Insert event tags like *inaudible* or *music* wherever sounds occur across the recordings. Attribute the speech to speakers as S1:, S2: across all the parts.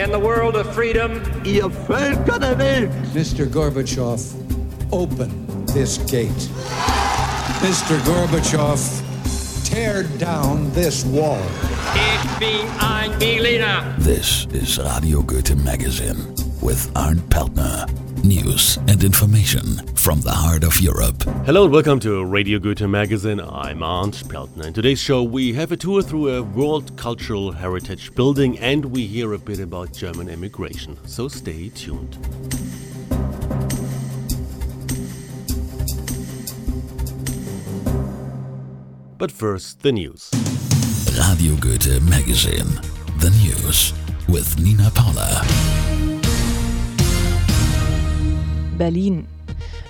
S1: in the world of freedom.
S2: Ihr Völker der Welt.
S3: Mr. Gorbachev, open this gate. Mr. Gorbachev, tear down this wall.
S1: Ich bin ein Berliner.
S4: This is Radio Goethe Magazine with Arndt Peltner. News and information from the heart of Europe.
S5: Hello and welcome to Radio Goethe Magazine. I'm Arndt Peltner. In today's show, we have a tour through a World Cultural Heritage building and we hear a bit about German immigration. So stay tuned. But first, the news.
S4: Radio Goethe Magazine. The news with Nina Paula.
S6: Berlin.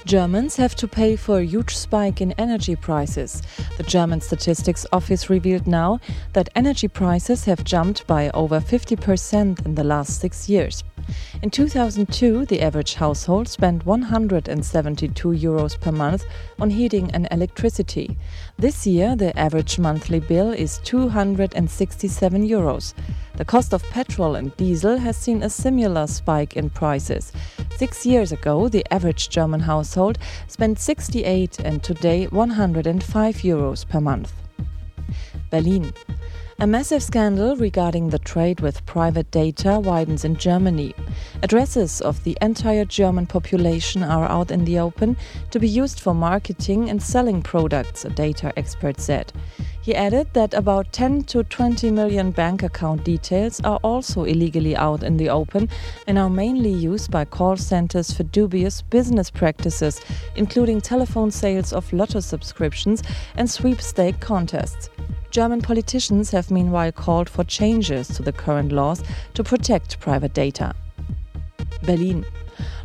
S6: Germans have to pay for a huge spike in energy prices. The German Statistics Office revealed now that energy prices have jumped by over 50% in the last six years. In 2002, the average household spent 172 euros per month on heating and electricity. This year, the average monthly bill is 267 euros. The cost of petrol and diesel has seen a similar spike in prices. Six years ago, the average German household spent 68 and today 105 euros per month. Berlin. A massive scandal regarding the trade with private data widens in Germany. Addresses of the entire German population are out in the open to be used for marketing and selling products, a data expert said. He added that about 10 to 20 million bank account details are also illegally out in the open and are mainly used by call centers for dubious business practices, including telephone sales of lotto subscriptions and sweepstake contests. German politicians have meanwhile called for changes to the current laws to protect private data. Berlin.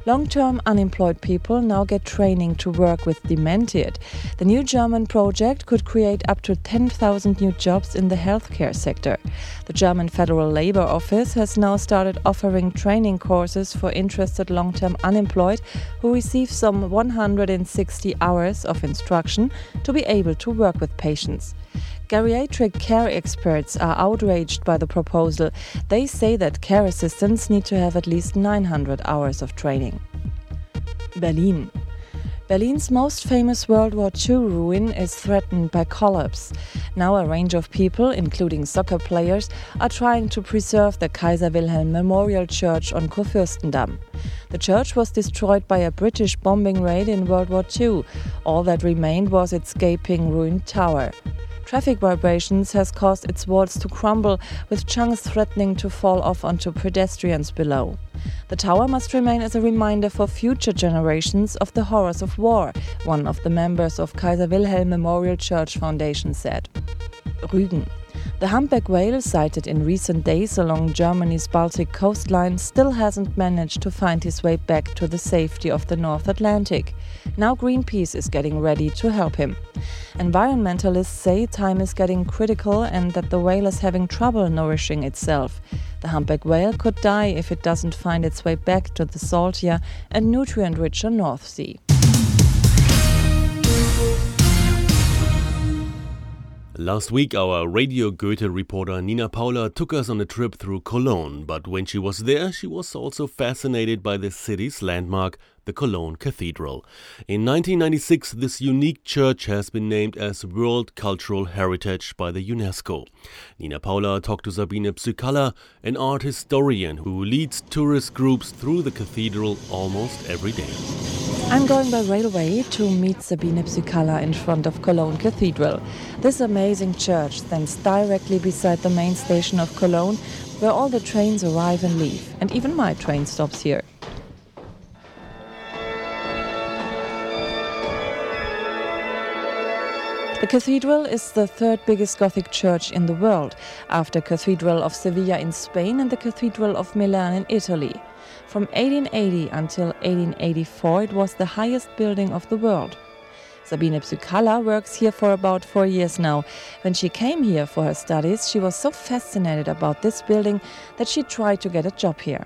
S6: Long term unemployed people now get training to work with dementia. The new German project could create up to 10,000 new jobs in the healthcare sector. The German Federal Labor Office has now started offering training courses for interested long term unemployed who receive some 160 hours of instruction to be able to work with patients. Geriatric care experts are outraged by the proposal. They say that care assistants need to have at least 900 hours of training. Berlin. Berlin's most famous World War II ruin is threatened by collapse. Now, a range of people, including soccer players, are trying to preserve the Kaiser Wilhelm Memorial Church on Kurfürstendamm. The church was destroyed by a British bombing raid in World War II. All that remained was its gaping ruined tower. Traffic vibrations has caused its walls to crumble, with chunks threatening to fall off onto pedestrians below. The tower must remain as a reminder for future generations of the horrors of war, one of the members of Kaiser Wilhelm Memorial Church Foundation said. Rügen. The humpback whale sighted in recent days along Germany's Baltic coastline still hasn't managed to find his way back to the safety of the North Atlantic. Now Greenpeace is getting ready to help him. Environmentalists say time is getting critical and that the whale is having trouble nourishing itself. The humpback whale could die if it doesn't find its way back to the saltier and nutrient richer North Sea.
S5: Last week, our Radio Goethe reporter Nina Paula took us on a trip through Cologne, but when she was there, she was also fascinated by the city's landmark, the Cologne Cathedral. In 1996, this unique church has been named as World Cultural Heritage by the UNESCO. Nina Paula talked to Sabine Psykalla, an art historian who leads tourist groups through the cathedral almost every day.
S6: I'm going by railway to meet Sabine Psykalla in front of Cologne Cathedral. This amazing church stands directly beside the main station of Cologne, where all the trains arrive and leave, and even my train stops here. The cathedral is the third biggest Gothic church in the world, after Cathedral of Sevilla in Spain and the Cathedral of Milan in Italy. From 1880 until 1884, it was the highest building of the world. Sabine Psykalla works here for about four years now. When she came here for her studies, she was so fascinated about this building that she tried to get a job here.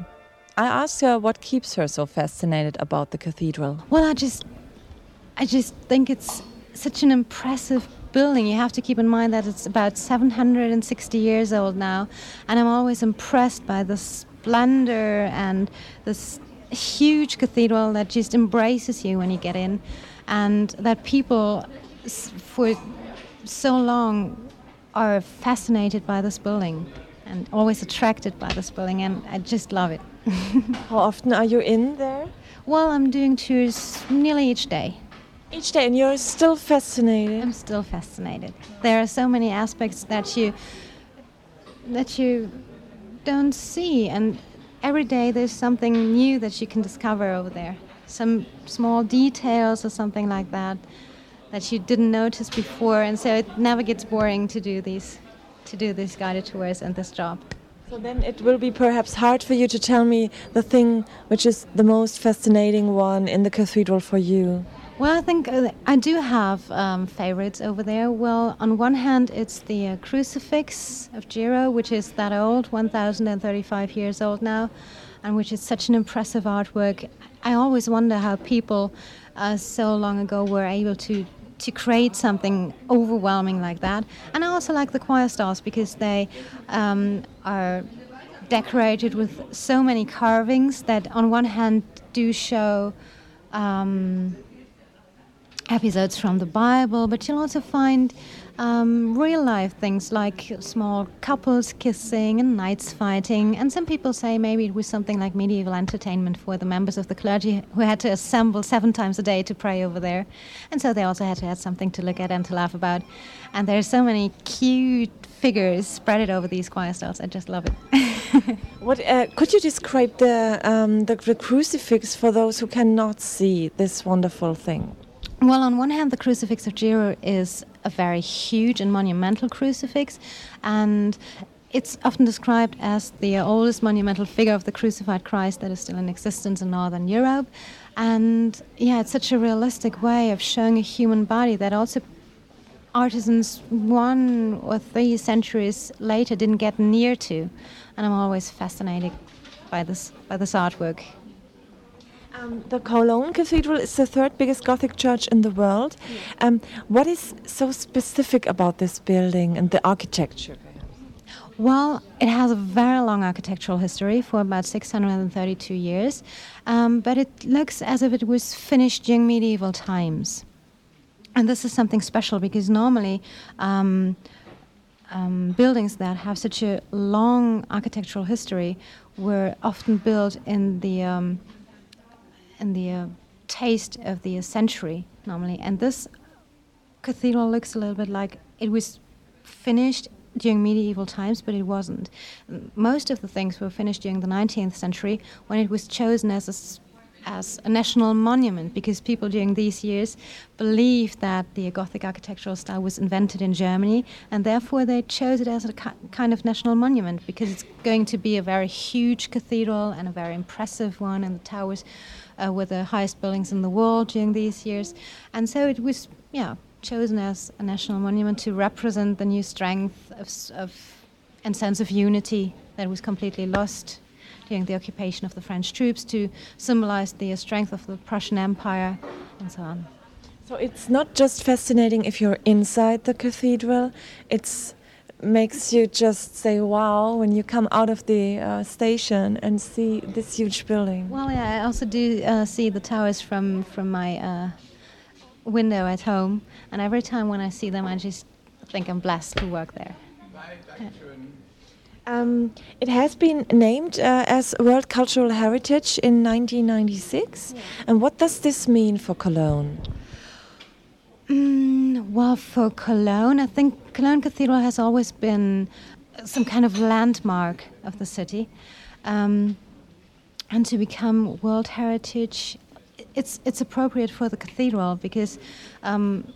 S6: I asked her what keeps her so fascinated about the cathedral.
S7: Well, I just, I just think it's such an impressive building. You have to keep in mind that it's about 760 years old now, and I'm always impressed by the splendor and this huge cathedral that just embraces you when you get in, and that people for so long are fascinated by this building and always attracted by this building, and I just love it. *laughs*
S6: How often are you in there?
S7: Well, I'm doing tours nearly each day.
S6: Each day, and you're still fascinated.
S7: I'm still fascinated. There are so many aspects that you that you don't see, and every day there's something new that you can discover over there. Some small details or something like that that you didn't notice before, and so it never gets boring to do these to do these guided tours and this job.
S6: So then it will be perhaps hard for you to tell me the thing which is the most fascinating one in the cathedral for you.
S7: Well, I think uh, I do have um, favorites over there. Well, on one hand, it's the uh, crucifix of Gero, which is that old, 1,035 years old now, and which is such an impressive artwork. I always wonder how people uh, so long ago were able to to create something overwhelming like that. And I also like the choir stalls because they um, are decorated with so many carvings that, on one hand, do show. Um, episodes from the Bible, but you'll also find um, real life things like small couples kissing and knights fighting. And some people say maybe it was something like medieval entertainment for the members of the clergy who had to assemble seven times a day to pray over there. And so they also had to have something to look at and to laugh about. And there's so many cute figures spread over these choir stalls. I just love it. *laughs*
S6: What uh, could you describe the, um, the the crucifix for those who cannot see this wonderful thing?
S7: Well, on one hand, the crucifix of Gero is a very huge and monumental crucifix, and it's often described as the oldest monumental figure of the crucified Christ that is still in existence in Northern Europe. And yeah, it's such a realistic way of showing a human body that also artisans one or three centuries later didn't get near to. And I'm always fascinated by this by this artwork.
S6: Um, the Cologne Cathedral is the third biggest Gothic church in the world. Um, what is so specific about this building and the architecture?
S7: Well, it has a very long architectural history for about 632 years, um, but it looks as if it was finished during medieval times. And this is something special because normally um, um, buildings that have such a long architectural history were often built in the in the uh, taste of the century normally, and this cathedral looks a little bit like it was finished during medieval times, but it wasn't. Most of the things were finished during the 19th century when it was chosen as a, as a national monument because people during these years believed that the Gothic architectural style was invented in Germany and therefore they chose it as a ki- kind of national monument because it's going to be a very huge cathedral and a very impressive one and the towers uh, the highest buildings in the world during these years. And so it was, yeah, chosen as a national monument to represent the new strength of, of and sense of unity that was completely lost during the occupation of the French troops, to symbolize the strength of the Prussian Empire, and so on.
S6: So it's not just fascinating if you're inside the cathedral. It's makes you just say wow when you come out of the uh, station and see this huge building.
S7: Well, yeah, I also do uh, see the towers from from my uh, window at home, and every time when I see them, I just think I'm blessed to work there.
S6: Um, it has been named uh, as World Cultural Heritage in 1996. And what does this mean for Cologne?
S7: Mm, well, for Cologne, I think Cologne Cathedral has always been some kind of landmark of the city. Um, and to become World Heritage, it's, it's appropriate for the cathedral because um,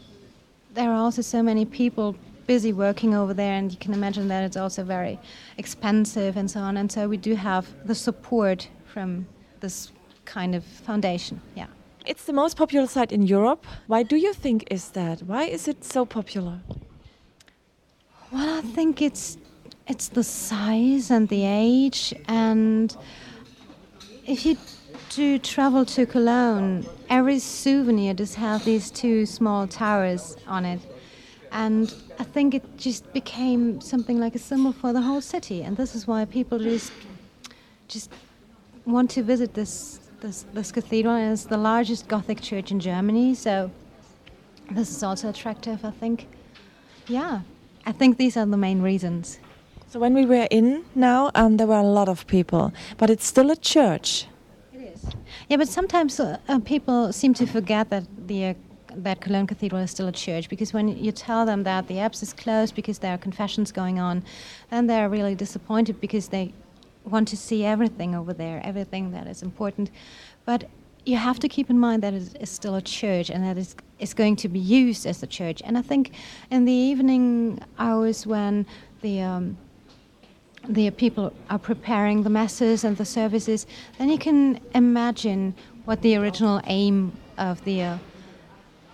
S7: there are also so many people busy working over there, and you can imagine that it's also very expensive and so on. And so we do have the support from this kind of foundation. Yeah.
S6: It's the most popular site in Europe. Why do you think is that? Why is it so popular?
S7: Well, I think it's it's the size and the age, and if you do travel to Cologne, every souvenir does have these two small towers on it, and I think it just became something like a symbol for the whole city, and this is why people just just want to visit this this, this cathedral. is the largest Gothic church in Germany, so this is also attractive. I think. Yeah, I think these are the main reasons.
S6: So when we were in now, um, there were a lot of people, but it's still a church.
S7: It is. Yeah, but sometimes uh, uh, people seem to forget that the uh, that Cologne Cathedral is still a church because when you tell them that the apse is closed because there are confessions going on, then they're really disappointed because they want to see everything over there, everything that is important. But you have to keep in mind that it is still a church and that it's, going to be used as a church. And I think in the evening hours when the um, the people are preparing the masses and the services, then you can imagine what the original aim of the uh,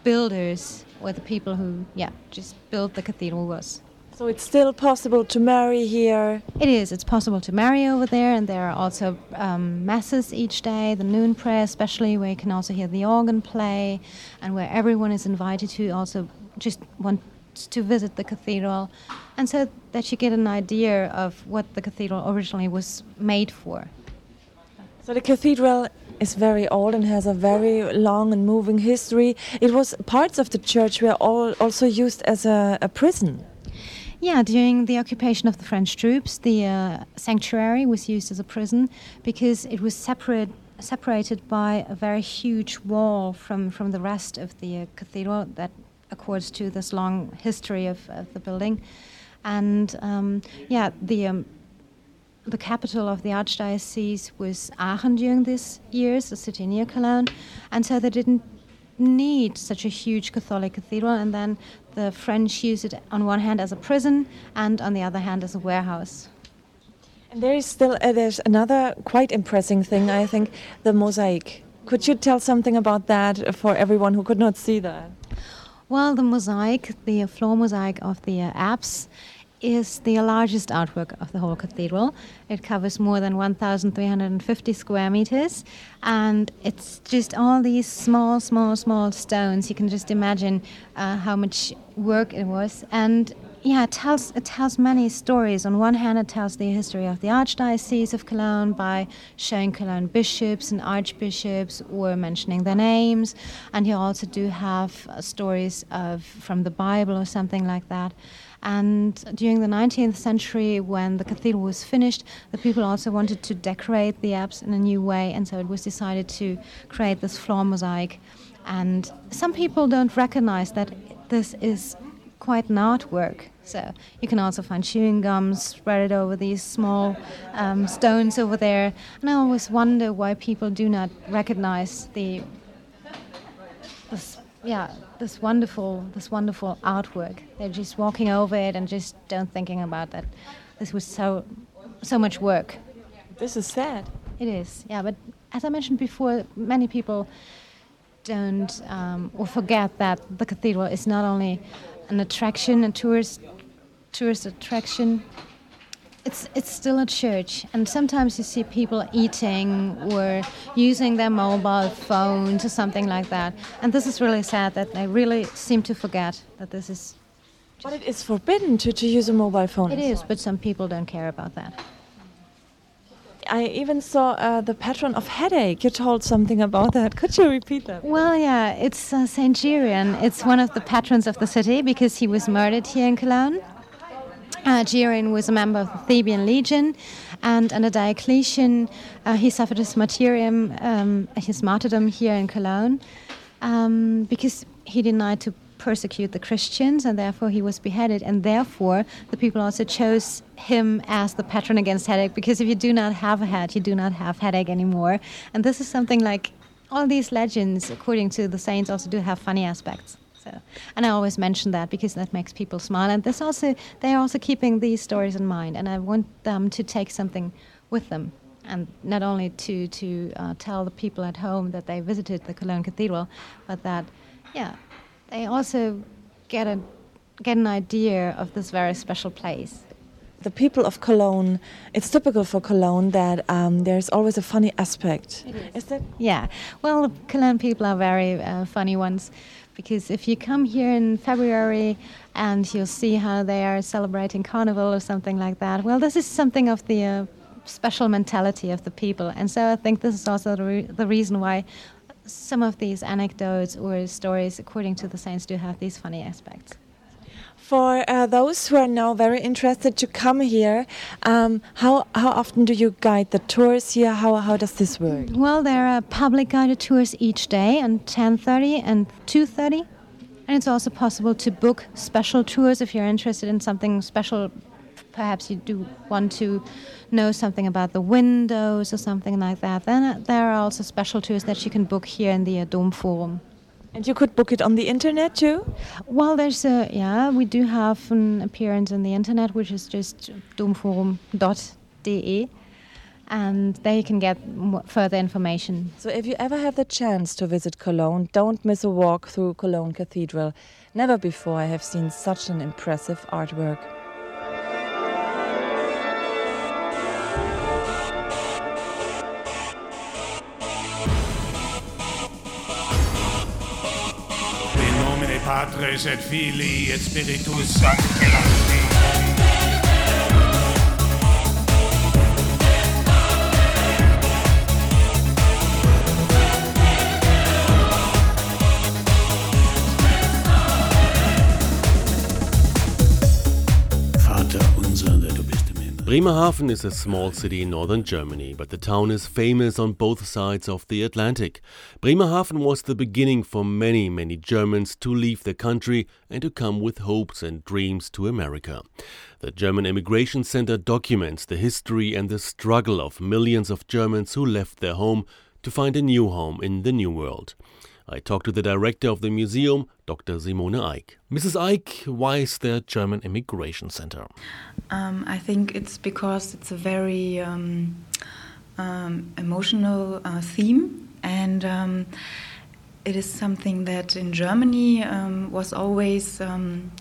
S7: builders or the people who, yeah, just built the cathedral was.
S6: So it's still possible to marry here.
S7: It is. It's possible to marry over there, and there are also um, masses each day, the noon prayer especially, where you can also hear the organ play, and where everyone is invited to also just want to visit the cathedral, and so that you get an idea of what the cathedral originally was made for.
S6: So the cathedral is very old and has a very long and moving history. It was parts of the church were all also used as a, a prison.
S7: Yeah, during the occupation of the French troops, the uh, sanctuary was used as a prison because it was separate, separated by a very huge wall from, from the rest of the uh, cathedral that accords to this long history of, of the building. And um, yeah, the um, the capital of the archdiocese was Aachen during these years, a city near Cologne, and so they didn't need such a huge Catholic cathedral. And then the French used it on one hand as a prison and on the other hand as a warehouse.
S6: And there is still uh, there's another quite impressive thing, I think, the mosaic. Could you tell something about that for everyone who could not see that?
S7: Well, the mosaic, the floor mosaic of the uh, apse, is the largest artwork of the whole cathedral. It covers more than 1,350 square meters, and it's just all these small, small, small stones. You can just imagine uh, how much work it was. And yeah, it tells it tells many stories. On one hand, it tells the history of the Archdiocese of Cologne by showing Cologne bishops and archbishops or mentioning their names, and you also do have uh, stories of from the Bible or something like that. And during the 19th century, when the cathedral was finished, the people also wanted to decorate the apse in a new way, and so it was decided to create this floor mosaic. And some people don't recognize that this is quite an artwork. So you can also find chewing gums spread over these small um, stones over there. And I always wonder why people do not recognize the yeah this wonderful this wonderful artwork. They're just walking over it and just don't thinking about that. This was so so much work.
S6: This is sad.
S7: It is, yeah. But as I mentioned before, many people don't um, or forget that the cathedral is not only an attraction, a tourist tourist attraction. It's it's still a church, and sometimes you see people eating or using their mobile phones or something like that. And this is really sad that they really seem to forget that this is.
S6: But it is forbidden to, to use a mobile phone.
S7: It is, but some people don't care about that.
S6: I even saw uh, the patron of headache. You told something about that. *laughs* Could you repeat that?
S7: Well, yeah, it's uh, Saint Gereon. It's one of the patrons of the city because he was murdered here in Cologne. Uh, was a member of the Theban Legion, and under Diocletian, uh, he suffered his martyrdom, um, his martyrdom here in Cologne, um, because he denied to persecute the Christians, and therefore he was beheaded. And therefore, the people also chose him as the patron against headache, because if you do not have a head, you do not have headache anymore. And this is something like all these legends, according to the saints, also do have funny aspects. So, and I always mention that because that makes people smile. And this also, they are also keeping these stories in mind, and I want them to take something with them, and not only to to uh, tell the people at home that they visited the Cologne Cathedral, but that, yeah, they also get a get an idea of this very special place.
S6: The people of Cologne, it's typical for Cologne that um, there's always a funny aspect.
S7: Is that? Yeah. Well, Cologne people are very uh, funny ones because if you come here in February and you'll see how they are celebrating Carnival or something like that, well, this is something of the uh, special mentality of the people. And so I think this is also the, re- the reason why some of these anecdotes or stories, according to the saints, do have these funny aspects.
S6: For uh, those who are now very interested to come here, um, how how often do you guide the tours here? How how does this work?
S7: Well, there are public guided tours each day at 10:30 and 2:30, and it's also possible to book special tours if you're interested in something special. Perhaps you do want to know something about the windows or something like that. Then uh, there are also special tours that you can book here in the uh, Dom Forum.
S6: And you could book it on the internet too?
S7: Well, there's a, yeah, we do have an appearance on the internet, which is just domforum.de, and there you can get further information.
S6: So if you ever have the chance to visit Cologne, don't miss a walk through Cologne Cathedral. Never before I have seen such an impressive artwork.
S8: Patris et Filii et Spiritus Sancti.
S5: Bremerhaven is a small city in northern Germany, but the town is famous on both sides of the Atlantic. Bremerhaven was the beginning for many, many Germans to leave the country and to come with hopes and dreams to America. The German Immigration Center documents the history and the struggle of millions of Germans who left their home to find a new home in the New World. I talked to the director of the museum, Dr. Simone Eick. Mrs. Eick, why is there a German Immigration Center?
S9: Um, I think it's because it's a very um, um, emotional uh, theme, and um, it is something that in Germany um, was always um,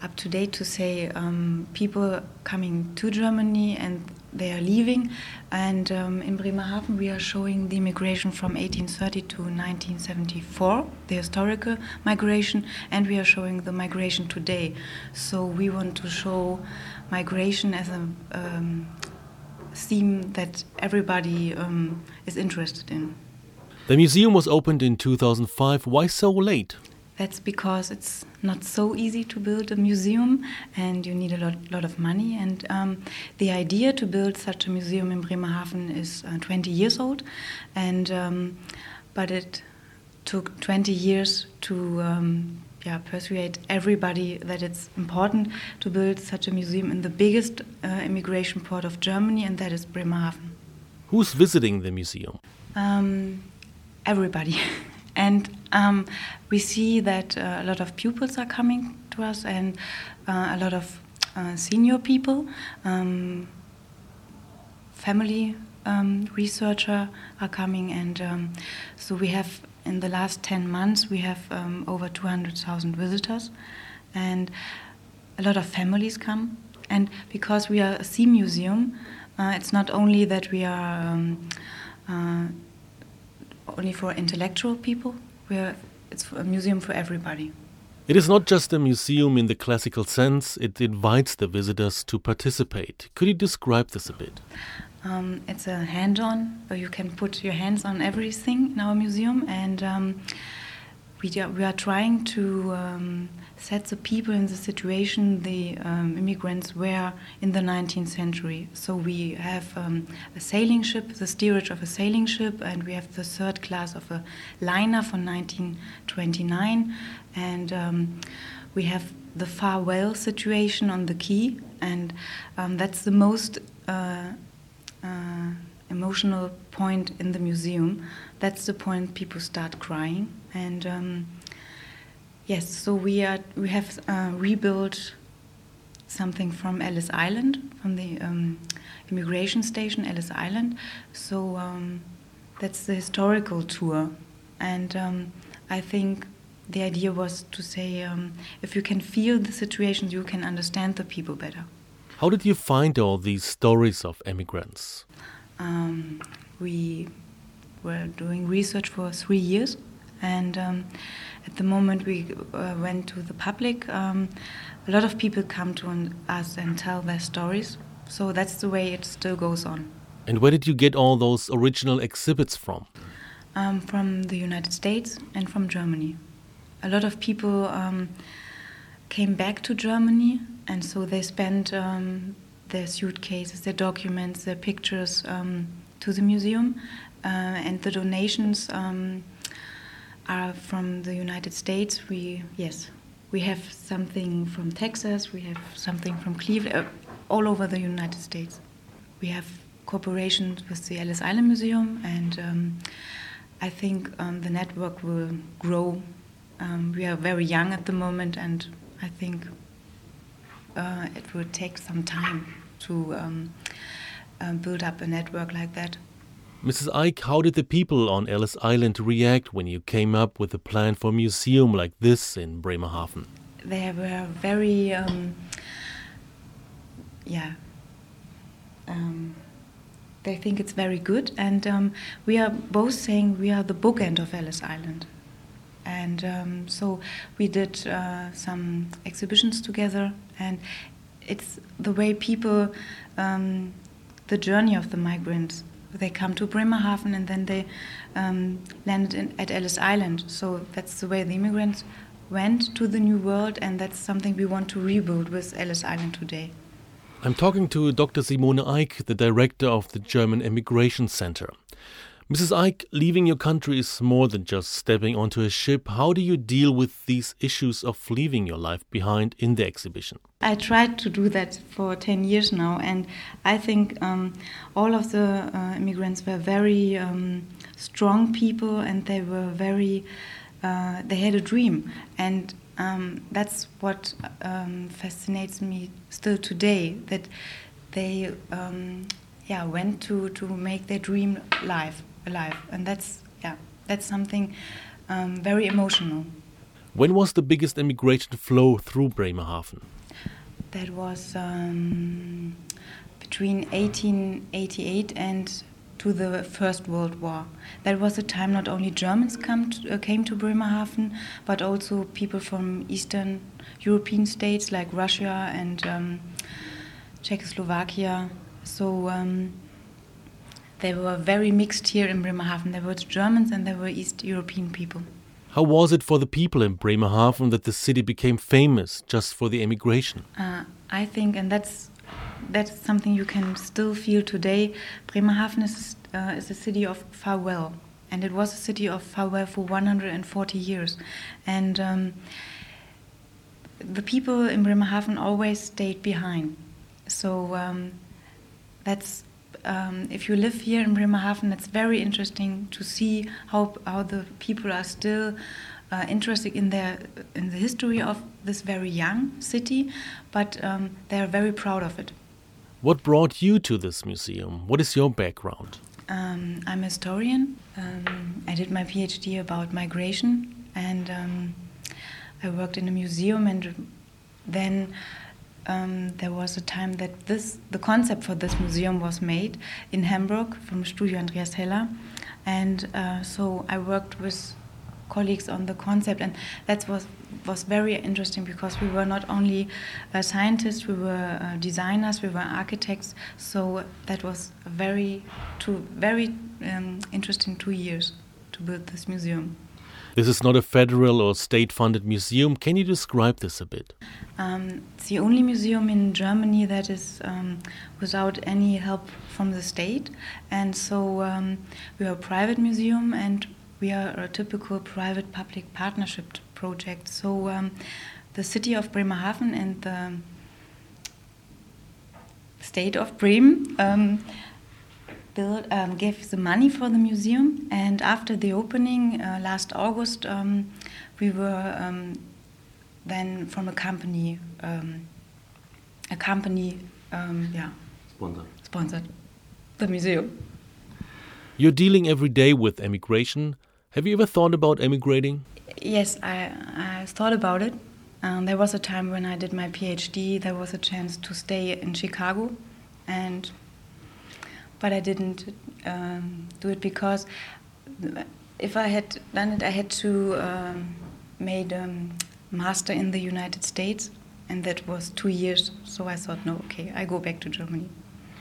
S9: up to date to say um, people coming to Germany and they are leaving. And um, in Bremerhaven, we are showing the migration from 1830 to 1974, the historical migration, and we are showing the migration today. So we want to show migration as a um, theme that everybody um, is interested in.
S5: The museum was opened in 2005. Why so late?
S9: That's because it's not so easy to build a museum, and you need a lot, lot of money. And um, the idea to build such a museum in Bremerhaven is uh, 20 years old, and um, but it took 20 years to um, yeah, persuade everybody that it's important to build such a museum in the biggest uh, immigration port of Germany, and that is Bremerhaven.
S5: Who's visiting the museum?
S9: Um, everybody. *laughs* and um, we see that uh, a lot of pupils are coming to us and uh, a lot of uh, senior people, um, family um, researcher are coming, and um, so we have in the last 10 months we have um, over 200,000 visitors, and a lot of families come. And because we are a sea museum, uh, it's not only that we are um, uh, only for intellectual people. It's a museum for everybody.
S5: It is not just a museum in the classical sense, it invites the visitors to participate. Could you describe this a bit?
S9: Um, it's a hand on, where you can put your hands on everything in our museum, and um, we, are, we are trying to um, set the people in the situation the um, immigrants were in the 19th century. So we have um, a sailing ship, the steerage of a sailing ship, and we have the third class of a liner from 1929, and um, we have the farewell situation on the quay, and um, that's the most uh, uh, emotional point in the museum. That's the point people start crying, and um, yes, so we are we have uh, rebuilt something from Ellis Island, from the um, immigration station Ellis Island. So um, that's the historical tour, and um, I think the idea was to say um, if you can feel the situations, you can understand the people better.
S5: How did you find all these stories of immigrants?
S9: Um, we were doing research for three years, and um, at the moment we uh, went to the public, um, a lot of people come to us and tell their stories. So that's the way it still goes on.
S5: And where did you get all those original exhibits from?
S9: Um, from the United States and from Germany. A lot of people um, came back to Germany, and so they spent um, their suitcases, their documents, their pictures um, to the museum, uh, and the donations um, are from the United States. We yes, we have something from Texas, we have something from Cleveland, uh, all over the United States. We have cooperations with the Ellis Island Museum, and um, I think um, the network will grow. Um, we are very young at the moment, and I think uh, it will take some time to um, uh, build up a network like that.
S5: Mrs. Eick, how did the people on Ellis Island react when you came up with a plan for a museum like this in Bremerhaven?
S9: They were very, um, yeah, um, they think it's very good, and um, we are both saying we are the bookend of Ellis Island. And um, so we did uh, some exhibitions together, and it's the way people, um, the journey of the migrants. They come to Bremerhaven and then they um, landed in, at Ellis Island. So that's the way the immigrants went to the New World, and that's something we want to rebuild with Ellis Island today.
S5: I'm talking to Dr. Simone Eick, the director of the German Immigration Center. Mrs. Eick, leaving your country is more than just stepping onto a ship. How do you deal with these issues of leaving your life behind in the exhibition?
S9: I tried to do that for 10 years now, and I think um, all of the uh, immigrants were very um, strong people and they were very, uh, they had a dream. And um, that's what um, fascinates me still today that they um, yeah, went to, to make their dream live alive, and that's yeah, that's something um, very emotional.
S5: When was the biggest immigration flow through Bremerhaven?
S9: That was um, between 1888 and to the First World War. That was a time not only Germans to, uh, came to Bremerhaven, but also people from Eastern European states like Russia and um, Czechoslovakia. So um, they were very mixed here in Bremerhaven. There were Germans and there were East European people.
S5: How was it for the people in Bremerhaven that the city became famous just for the emigration?
S9: Uh, I think, and that's that's something you can still feel today. Bremerhaven is uh, is a city of farewell, and it was a city of farewell for 140 years, and um, the people in Bremerhaven always stayed behind. So um, that's um, if you live here in Bremerhaven, it's very interesting to see how, how the people are still uh, interested in their in the history of this very young city, but um, they are very proud of it.
S5: What brought you to this museum? What is your background?
S9: Um, I'm a historian. Um, I did my PhD about migration, and um, I worked in a museum, and then um, there was a time that this the concept for this museum was made in Hamburg from Studio Andreas Heller, and uh, so I worked with colleagues on the concept, and that was was very interesting because we were not only uh, scientists, we were uh, designers, we were architects. So that was a very two very um, interesting two years to build this museum.
S5: This is not a federal or state funded museum. Can you describe this a bit?
S9: Um, it's the only museum in Germany that is um, without any help from the state. And so um, we are a private museum and we are a typical private public partnership project. So um, the city of Bremerhaven and the state of Bremen um, built, um, gave the money for the museum, and after the opening uh, last August, um, we were um, then from a company, um, a company, um, yeah,
S5: sponsored.
S9: sponsored the museum.
S5: You're dealing every day with emigration. Have you ever thought about emigrating?
S9: Yes, I, I thought about it. Um, there was a time when I did my PhD. There was a chance to stay in Chicago, and but I didn't um, do it because if I had done it, I had to um, made a master in the United States, and that was two years. So I thought, no, okay, I go back to Germany.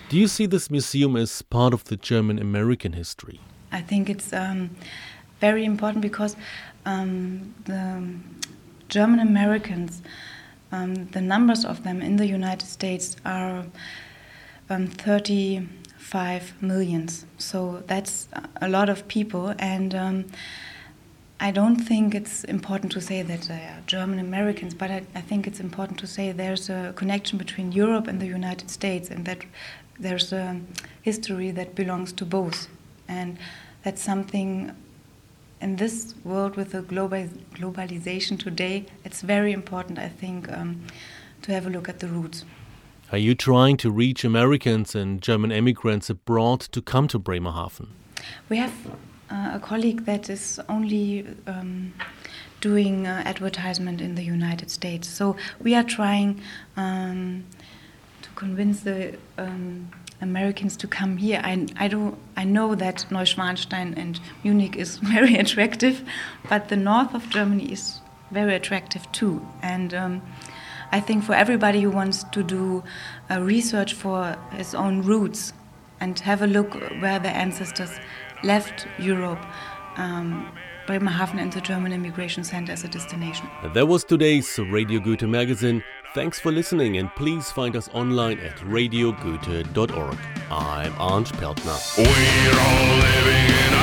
S5: Do you see this museum as part of the German American history?
S9: I think it's um, very important because um, the German Americans, um, the numbers of them in the United States are um, 30 five millions. So that's a lot of people, and um, I don't think it's important to say that they are German Americans, but I, I, think it's important to say there's a connection between Europe and the United States, and that there's a history that belongs to both, and that's something. In this world with the global globalization today, it's very important, I think, um, to have a look at the roots.
S5: Are you trying to reach Americans and German immigrants abroad to come to Bremerhaven?
S9: We have uh, a colleague that is only um, doing uh, advertisement in the United States. So we are trying um, to convince the um, Americans to come here. I, I, do, I know that Neuschwanstein and Munich is *laughs* very attractive, but the north of Germany is very attractive too. And um, I think for everybody who wants to do a research for his own roots and have a look where the ancestors left Europe, um, Bremerhaven and the German Immigration Center as a destination.
S5: That was today's Radio Goethe magazine. Thanks for listening and please find us online at radiogoethe.org. I'm Arndt Peltner.
S8: We're all living in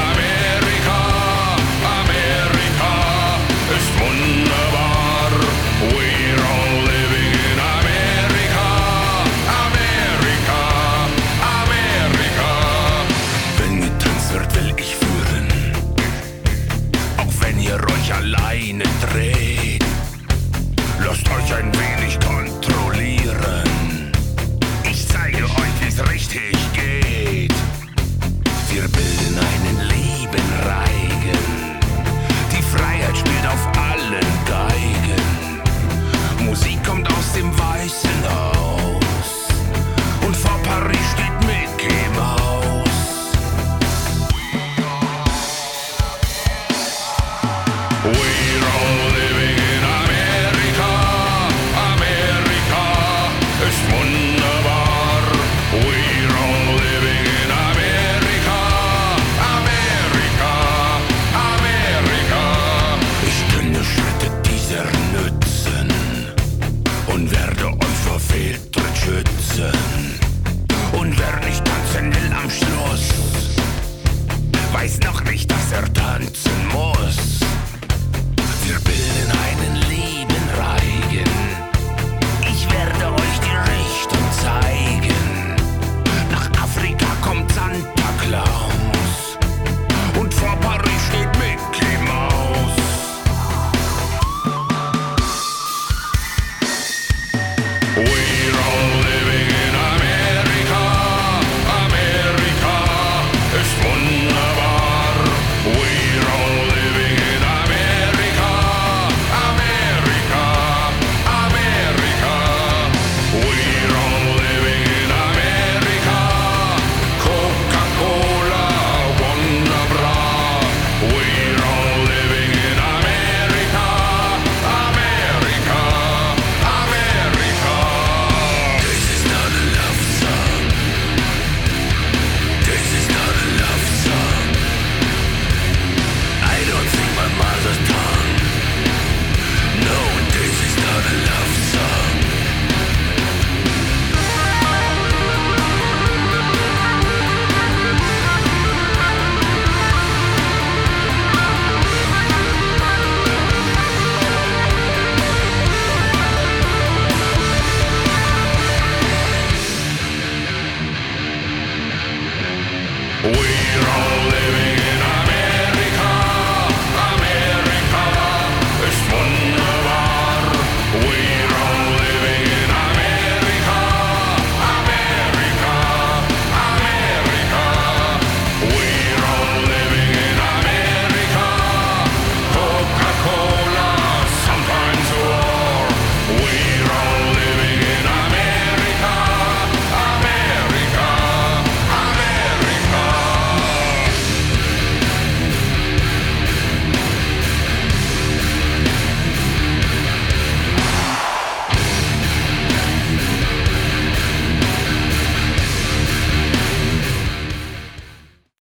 S8: We're